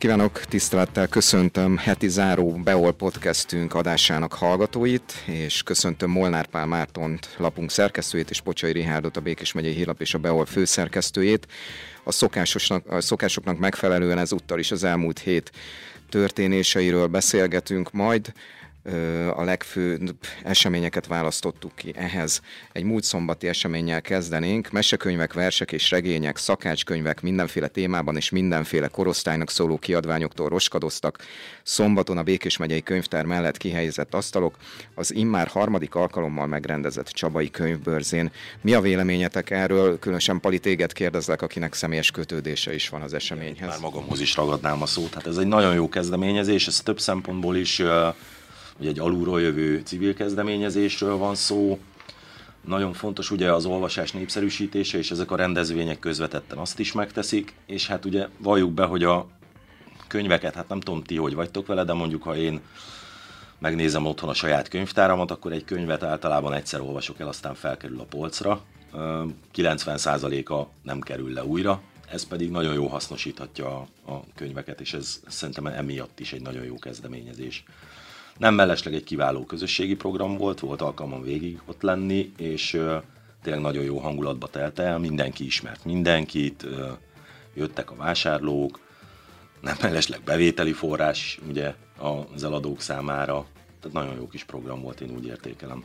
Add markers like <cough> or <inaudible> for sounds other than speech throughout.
kívánok, tisztelettel köszöntöm heti záró Beol podcastünk adásának hallgatóit, és köszöntöm Molnár Pál Mártont, lapunk szerkesztőjét, és Pocsai Rihárdot, a Békés megyei hírlap és a Beol főszerkesztőjét. A, szokásosnak, a szokásoknak megfelelően ezúttal is az elmúlt hét történéseiről beszélgetünk majd a legfőbb eseményeket választottuk ki ehhez. Egy múlt szombati eseménnyel kezdenénk. Mesekönyvek, versek és regények, szakácskönyvek mindenféle témában és mindenféle korosztálynak szóló kiadványoktól roskadoztak. Szombaton a Békés megyei könyvtár mellett kihelyezett asztalok az immár harmadik alkalommal megrendezett Csabai könyvbörzén. Mi a véleményetek erről? Különösen Pali téged kérdezlek, akinek személyes kötődése is van az eseményhez. Már magamhoz is ragadnám a szót. Hát ez egy nagyon jó kezdeményezés, ez több szempontból is ugye egy alulról jövő civil kezdeményezésről van szó, nagyon fontos ugye az olvasás népszerűsítése, és ezek a rendezvények közvetetten azt is megteszik, és hát ugye valljuk be, hogy a könyveket, hát nem tudom ti, hogy vagytok vele, de mondjuk ha én megnézem otthon a saját könyvtáramat, akkor egy könyvet általában egyszer olvasok el, aztán felkerül a polcra. 90%-a nem kerül le újra, ez pedig nagyon jó hasznosíthatja a könyveket, és ez szerintem emiatt is egy nagyon jó kezdeményezés. Nem mellesleg egy kiváló közösségi program volt, volt alkalmam végig ott lenni, és uh, tényleg nagyon jó hangulatba telt el, mindenki ismert mindenkit, jöttek a vásárlók, nem mellesleg bevételi forrás ugye az eladók számára, tehát nagyon jó kis program volt, én úgy értékelem.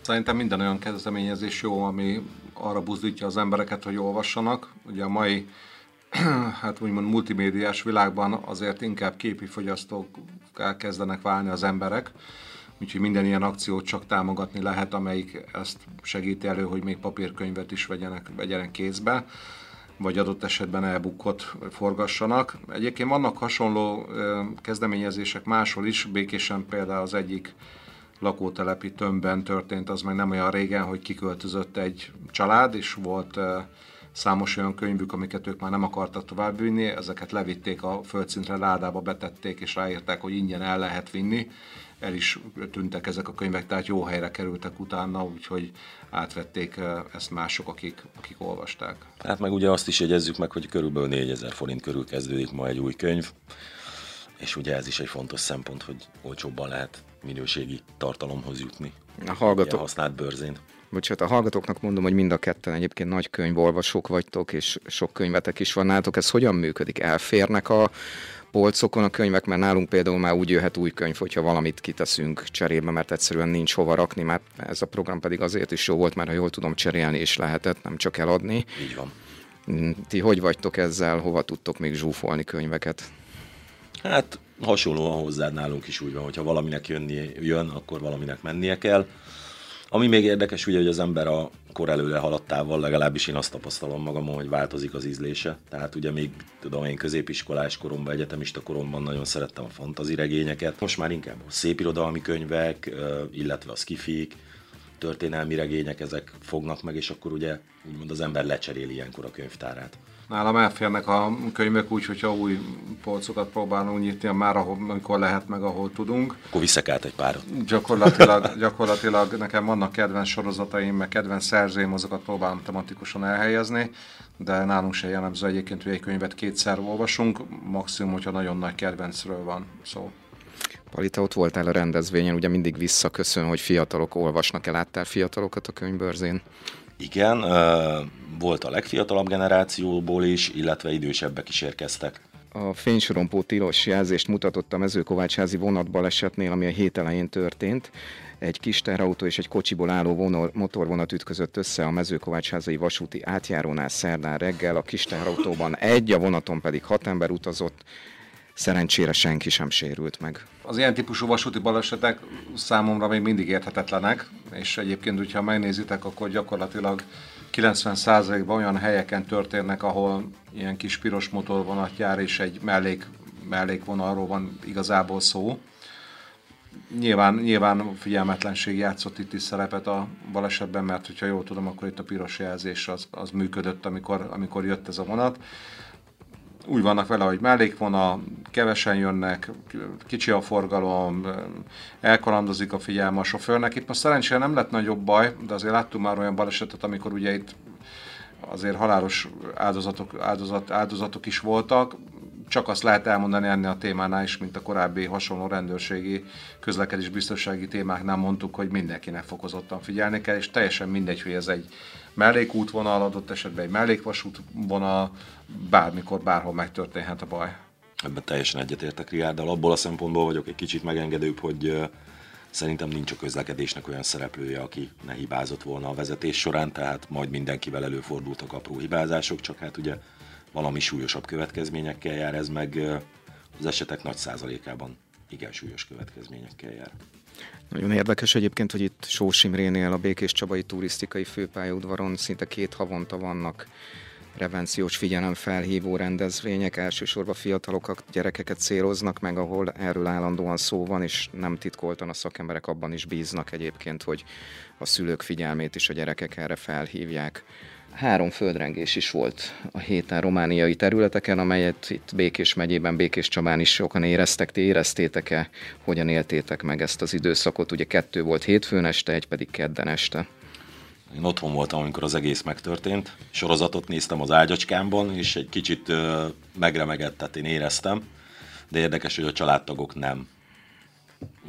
Szerintem minden olyan kezdeményezés jó, ami arra buzdítja az embereket, hogy olvassanak. Ugye a mai <clears throat> hát úgymond multimédiás világban azért inkább képi fogyasztók kezdenek válni az emberek, úgyhogy minden ilyen akciót csak támogatni lehet, amelyik ezt segíti elő, hogy még papírkönyvet is vegyenek, vegyenek kézbe vagy adott esetben e-bookot forgassanak. Egyébként vannak hasonló kezdeményezések máshol is, békésen például az egyik lakótelepi tömbben történt, az meg nem olyan régen, hogy kiköltözött egy család, és volt számos olyan könyvük, amiket ők már nem akartak továbbvinni, ezeket levitték a földszintre, ládába betették, és ráírták, hogy ingyen el lehet vinni. El is tűntek ezek a könyvek, tehát jó helyre kerültek utána, úgyhogy átvették ezt mások, akik, akik olvasták. Hát meg ugye azt is jegyezzük meg, hogy körülbelül 4000 forint körül kezdődik ma egy új könyv, és ugye ez is egy fontos szempont, hogy olcsóbban lehet minőségi tartalomhoz jutni. A hallgató... használt bőrzén. Bocsánat, a hallgatóknak mondom, hogy mind a ketten egyébként nagy könyvolvasók vagytok, és sok könyvetek is van nálatok. Ez hogyan működik? Elférnek a polcokon a könyvek, mert nálunk például már úgy jöhet új könyv, hogyha valamit kiteszünk cserébe, mert egyszerűen nincs hova rakni, mert ez a program pedig azért is jó volt, mert ha jól tudom, cserélni is lehetett, nem csak eladni. Így van. Mm, ti hogy vagytok ezzel, hova tudtok még zsúfolni könyveket? Hát hasonlóan hozzád nálunk is úgy van, hogyha valaminek jönni, jön, akkor valaminek mennie kell. Ami még érdekes, ugye, hogy az ember a kor előre haladtával, legalábbis én azt tapasztalom magamon, hogy változik az ízlése. Tehát ugye még, tudom én, középiskolás koromban, egyetemista koromban nagyon szerettem a fantazi regényeket. Most már inkább a szépirodalmi könyvek, illetve a skifik, történelmi regények, ezek fognak meg, és akkor ugye úgymond az ember lecseréli ilyenkor a könyvtárát. Nálam elférnek a könyvek úgy, hogyha új polcokat próbálunk nyitni, már ahol, amikor lehet meg, ahol tudunk. Akkor viszek át egy párat. Gyakorlatilag, gyakorlatilag nekem vannak kedvenc sorozataim, meg kedvenc szerzőim, azokat próbálom tematikusan elhelyezni, de nálunk se jellemző egyébként, hogy egy könyvet kétszer olvasunk, maximum, hogyha nagyon nagy kedvencről van szó. Palita, ott voltál a rendezvényen, ugye mindig visszaköszön, hogy fiatalok olvasnak el, láttál fiatalokat a könyvbörzén? Igen, volt a legfiatalabb generációból is, illetve idősebbek is érkeztek. A fénysorompó tilos jelzést mutatott a mezőkovácsházi vonatbalesetnél, ami a hét elején történt. Egy kis terautó és egy kocsiból álló vonor, motorvonat ütközött össze a mezőkovácsházai vasúti átjárónál szerdán reggel. A kis terautóban egy, a vonaton pedig hat ember utazott. Szerencsére senki sem sérült meg. Az ilyen típusú vasúti balesetek számomra még mindig érthetetlenek, és egyébként, hogyha megnézitek, akkor gyakorlatilag 90%-ban olyan helyeken történnek, ahol ilyen kis piros motorvonat jár, és egy mellék, mellékvonalról van igazából szó. Nyilván, nyilván figyelmetlenség játszott itt is szerepet a balesetben, mert hogyha jól tudom, akkor itt a piros jelzés az, az működött, amikor, amikor jött ez a vonat úgy vannak vele, hogy mellékvonal, kevesen jönnek, kicsi a forgalom, elkalandozik a figyelme a sofőrnek. Itt most szerencsére nem lett nagyobb baj, de azért láttunk már olyan balesetet, amikor ugye itt azért halálos áldozatok, áldozat, áldozatok is voltak. Csak azt lehet elmondani ennél a témánál is, mint a korábbi hasonló rendőrségi közlekedés biztonsági témáknál mondtuk, hogy mindenkinek fokozottan figyelni kell, és teljesen mindegy, hogy ez egy mellékútvonal, adott esetben egy mellékvasútvonal, bármikor, bárhol megtörténhet a baj. Ebben teljesen egyetértek Riárdal. Abból a szempontból vagyok egy kicsit megengedőbb, hogy szerintem nincs a közlekedésnek olyan szereplője, aki ne hibázott volna a vezetés során, tehát majd mindenkivel előfordultak apró hibázások, csak hát ugye valami súlyosabb következményekkel jár, ez meg az esetek nagy százalékában igen súlyos következményekkel jár. Nagyon érdekes egyébként, hogy itt Sós Imrénél a Békés Csabai turisztikai főpályaudvaron szinte két havonta vannak prevenciós figyelemfelhívó rendezvények, elsősorban fiatalokat, gyerekeket céloznak meg, ahol erről állandóan szó van, és nem titkoltan a szakemberek abban is bíznak egyébként, hogy a szülők figyelmét is a gyerekek erre felhívják. Három földrengés is volt a héten romániai területeken, amelyet itt Békés megyében, Békés Csabán is sokan éreztek. Ti éreztétek-e, hogyan éltétek meg ezt az időszakot? Ugye kettő volt hétfőn este, egy pedig kedden este. Én otthon voltam, amikor az egész megtörtént. Sorozatot néztem az ágyacskámban, és egy kicsit megremegett, tehát én éreztem. De érdekes, hogy a családtagok nem.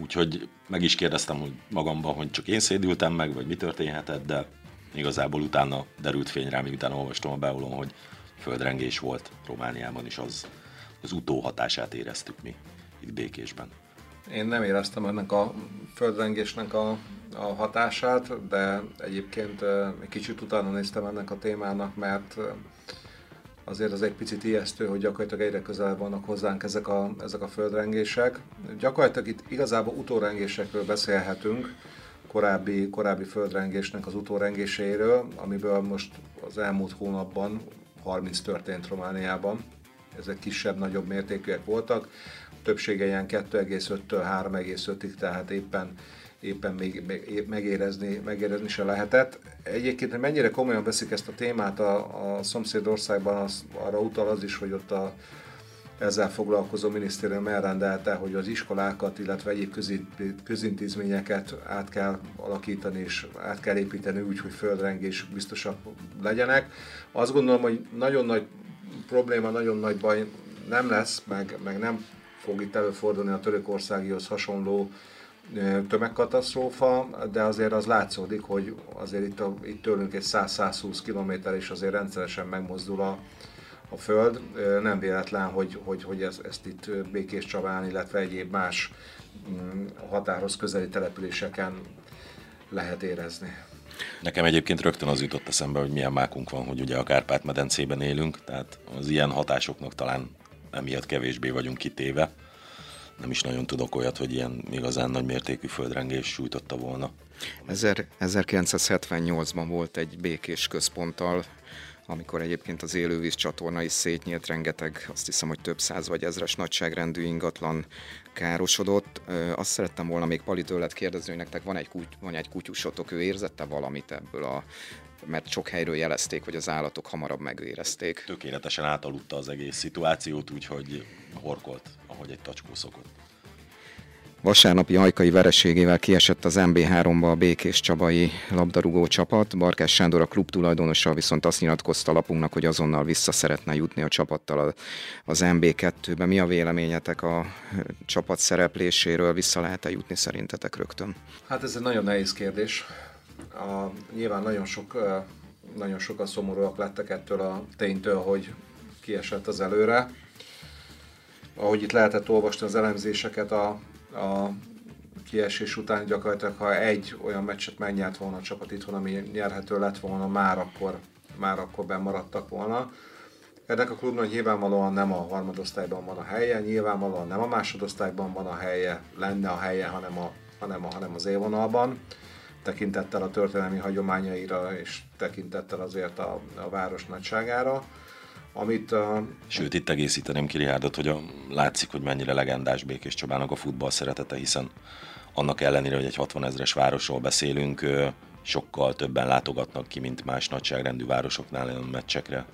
Úgyhogy meg is kérdeztem hogy magamban, hogy csak én szédültem meg, vagy mi történhetett, de igazából utána derült fény rá, miután olvastam a beolón, hogy földrengés volt Romániában, és az, az utóhatását éreztük mi itt Békésben. Én nem éreztem ennek a földrengésnek a, a hatását, de egyébként egy kicsit utána néztem ennek a témának, mert azért az egy picit ijesztő, hogy gyakorlatilag egyre közel vannak hozzánk ezek a, ezek a földrengések. Gyakorlatilag itt igazából utórengésekről beszélhetünk, korábbi, korábbi földrengésnek az utórengéséről, amiből most az elmúlt hónapban 30 történt Romániában. Ezek kisebb-nagyobb mértékűek voltak többsége ilyen 2,5-től 3,5-ig, tehát éppen éppen még, még megérezni, megérezni se lehetett. Egyébként, mennyire komolyan veszik ezt a témát a, a szomszédországban, az, arra utal az is, hogy ott a, ezzel foglalkozó minisztérium elrendelte, hogy az iskolákat, illetve egyéb közintézményeket át kell alakítani és át kell építeni úgy, hogy földrengés biztosak legyenek. Azt gondolom, hogy nagyon nagy probléma, nagyon nagy baj nem lesz, meg, meg nem fog itt előfordulni a törökországihoz hasonló tömegkatasztrófa, de azért az látszódik, hogy azért itt, a, itt tőlünk egy 100-120 km és azért rendszeresen megmozdul a, a Föld. Nem véletlen, hogy, hogy, hogy ez, ezt itt Békés Csabán, illetve egyéb más mm, határhoz közeli településeken lehet érezni. Nekem egyébként rögtön az jutott eszembe, hogy milyen mákunk van, hogy ugye a Kárpát-medencében élünk, tehát az ilyen hatásoknak talán emiatt kevésbé vagyunk kitéve. Nem is nagyon tudok olyat, hogy ilyen igazán nagy mértékű földrengés sújtotta volna. 1978-ban volt egy békés központtal, amikor egyébként az élővíz csatorna is szétnyílt, rengeteg, azt hiszem, hogy több száz vagy ezres nagyságrendű ingatlan károsodott. Azt szerettem volna még Pali tőled kérdezni, hogy nektek van egy, kuty, van egy kutyusotok, ő érzette valamit ebből a mert sok helyről jelezték, hogy az állatok hamarabb megvérezték. Tökéletesen átaludta az egész szituációt, úgyhogy horkolt, ahogy egy tacskó szokott. Vasárnapi ajkai vereségével kiesett az MB3-ba a Békés Csabai labdarúgó csapat. Barkás Sándor a klub tulajdonosa viszont azt nyilatkozta lapunknak, hogy azonnal vissza szeretne jutni a csapattal az MB2-be. Mi a véleményetek a csapat szerepléséről? Vissza lehet-e jutni szerintetek rögtön? Hát ez egy nagyon nehéz kérdés. A, nyilván nagyon sok nagyon sokan szomorúak lettek ettől a ténytől, hogy kiesett az előre. Ahogy itt lehetett olvasni az elemzéseket, a, a kiesés után gyakorlatilag, ha egy olyan meccset megnyert volna a csapat itthon, ami nyerhető lett volna, már akkor, már akkor maradtak volna. Ennek a klubnak nyilvánvalóan nem a harmadosztályban van a helye, nyilvánvalóan nem a másodosztályban van a helye, lenne a helye, hanem, a, hanem, a, hanem az élvonalban tekintettel a történelmi hagyományaira és tekintettel azért a, a város nagyságára. Amit a... Sőt, itt egészíteném ki Rihárdot, hogy a, látszik, hogy mennyire legendás Békés Csabának a futball szeretete, hiszen annak ellenére, hogy egy 60 ezres városról beszélünk, sokkal többen látogatnak ki, mint más nagyságrendű városoknál a meccsekre.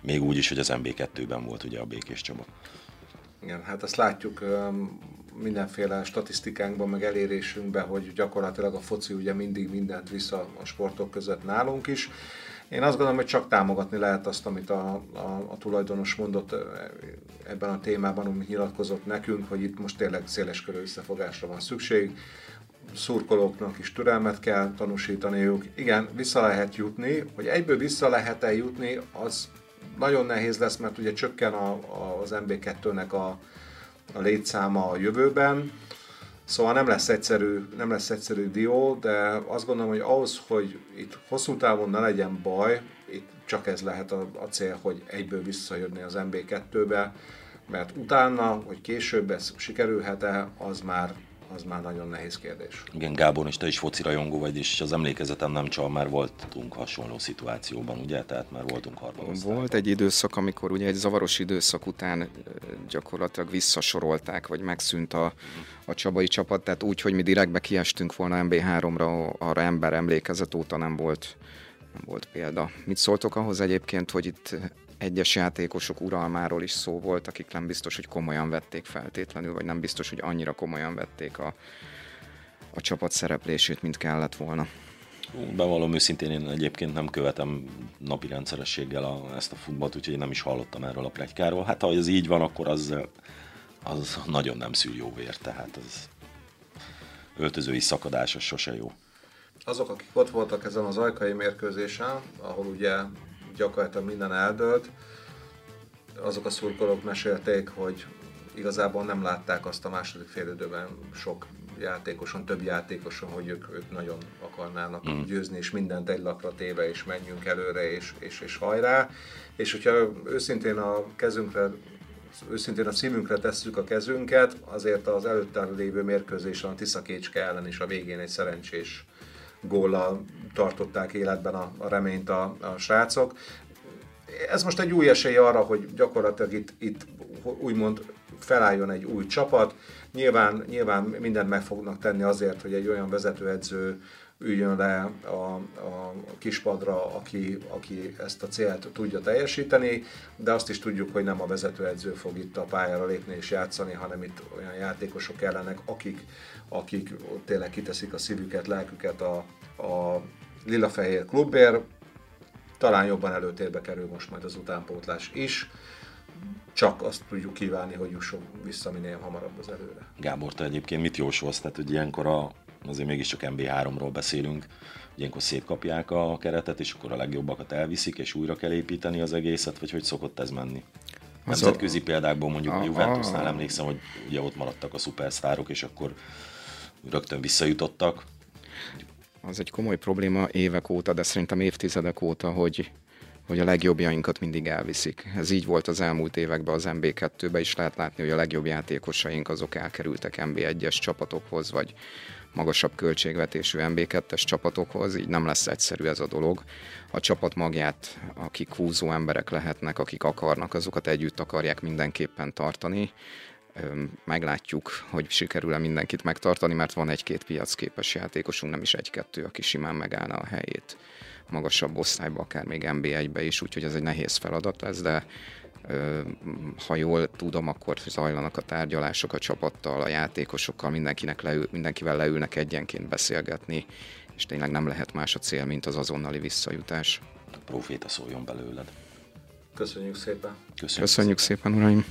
Még úgy is, hogy az MB2-ben volt ugye a Békés Csaba. Igen, hát ezt látjuk mindenféle statisztikánkban, meg elérésünkben, hogy gyakorlatilag a foci ugye mindig mindent vissza a sportok között nálunk is. Én azt gondolom, hogy csak támogatni lehet azt, amit a, a, a tulajdonos mondott ebben a témában, amit nyilatkozott nekünk, hogy itt most tényleg széleskörű összefogásra van szükség szurkolóknak is türelmet kell tanúsítaniuk. Igen, vissza lehet jutni, hogy egyből vissza lehet-e jutni, az nagyon nehéz lesz, mert ugye csökken a, a, az MB2-nek a, létszáma a jövőben, Szóval nem lesz egyszerű, nem lesz egyszerű dió, de azt gondolom, hogy ahhoz, hogy itt hosszú távon ne legyen baj, itt csak ez lehet a, a cél, hogy egyből visszajönni az MB2-be, mert utána, hogy később ez sikerülhet-e, az már az már nagyon nehéz kérdés. Igen, Gábor, és te is foci rajongó vagy, és az emlékezetem nem csal, már voltunk hasonló szituációban, ugye? Tehát már voltunk harmadosztályban. Volt egy időszak, amikor ugye egy zavaros időszak után gyakorlatilag visszasorolták, vagy megszűnt a, a csabai csapat, tehát úgy, hogy mi direktbe kiestünk volna MB3-ra, arra ember emlékezet óta nem volt, nem volt példa. Mit szóltok ahhoz egyébként, hogy itt egyes játékosok uralmáról is szó volt, akik nem biztos, hogy komolyan vették feltétlenül, vagy nem biztos, hogy annyira komolyan vették a, a csapat szereplését, mint kellett volna. Bevallom őszintén, én egyébként nem követem napi rendszerességgel a, ezt a futballt, úgyhogy én nem is hallottam erről a plegykáról. Hát ha ez így van, akkor az, az nagyon nem szül jó vér, tehát az öltözői szakadás az sose jó. Azok, akik ott voltak ezen az ajkai mérkőzésen, ahol ugye gyakorlatilag minden eldőlt. Azok a szurkolók mesélték, hogy igazából nem látták azt a második félidőben sok játékoson, több játékoson, hogy ők, ők nagyon akarnának mm. győzni, és mindent egy lapra téve, és menjünk előre, és, és, és hajrá. És hogyha őszintén a kezünkre őszintén a szívünkre tesszük a kezünket, azért az előtte lévő mérkőzésen a Tiszakécske ellen is a végén egy szerencsés góllal tartották életben a, a reményt a, a srácok. Ez most egy új esély arra, hogy gyakorlatilag itt, itt úgymond felálljon egy új csapat. Nyilván, nyilván mindent meg fognak tenni azért, hogy egy olyan vezetőedző üljön le a, a kispadra, aki, aki ezt a célt tudja teljesíteni, de azt is tudjuk, hogy nem a vezetőedző fog itt a pályára lépni és játszani, hanem itt olyan játékosok kellenek, akik, akik tényleg kiteszik a szívüket, lelküket a, a lila-fehér klubért. Talán jobban előtérbe kerül most majd az utánpótlás is csak azt tudjuk kívánni, hogy jusson vissza minél hamarabb az előre. Gábor, te egyébként mit jósolsz? Tehát, hogy ilyenkor a azért mégiscsak MB3-ról beszélünk, ilyenkor szétkapják a keretet, és akkor a legjobbakat elviszik, és újra kell építeni az egészet, vagy hogy szokott ez menni? Nemzetközi példákból mondjuk a Juventusnál emlékszem, hogy ugye ott maradtak a szupersztárok, és akkor rögtön visszajutottak. Az egy komoly probléma évek óta, de szerintem évtizedek óta, hogy hogy a legjobbjainkat mindig elviszik. Ez így volt az elmúlt években az MB2-ben is lehet látni, hogy a legjobb játékosaink azok elkerültek MB1-es csapatokhoz, vagy magasabb költségvetésű MB2-es csapatokhoz, így nem lesz egyszerű ez a dolog. A csapat magját, akik húzó emberek lehetnek, akik akarnak, azokat együtt akarják mindenképpen tartani. Meglátjuk, hogy sikerül-e mindenkit megtartani, mert van egy-két piacképes játékosunk, nem is egy-kettő, aki simán megállna a helyét magasabb osztályba, akár még MB1-be is, úgyhogy ez egy nehéz feladat lesz, de ha jól tudom, akkor zajlanak a tárgyalások a csapattal, a játékosokkal, mindenkinek leül, mindenkivel leülnek egyenként beszélgetni, és tényleg nem lehet más a cél, mint az azonnali visszajutás. A proféta szóljon belőled. Köszönjük szépen. Köszönjük, Köszönjük szépen, uraim.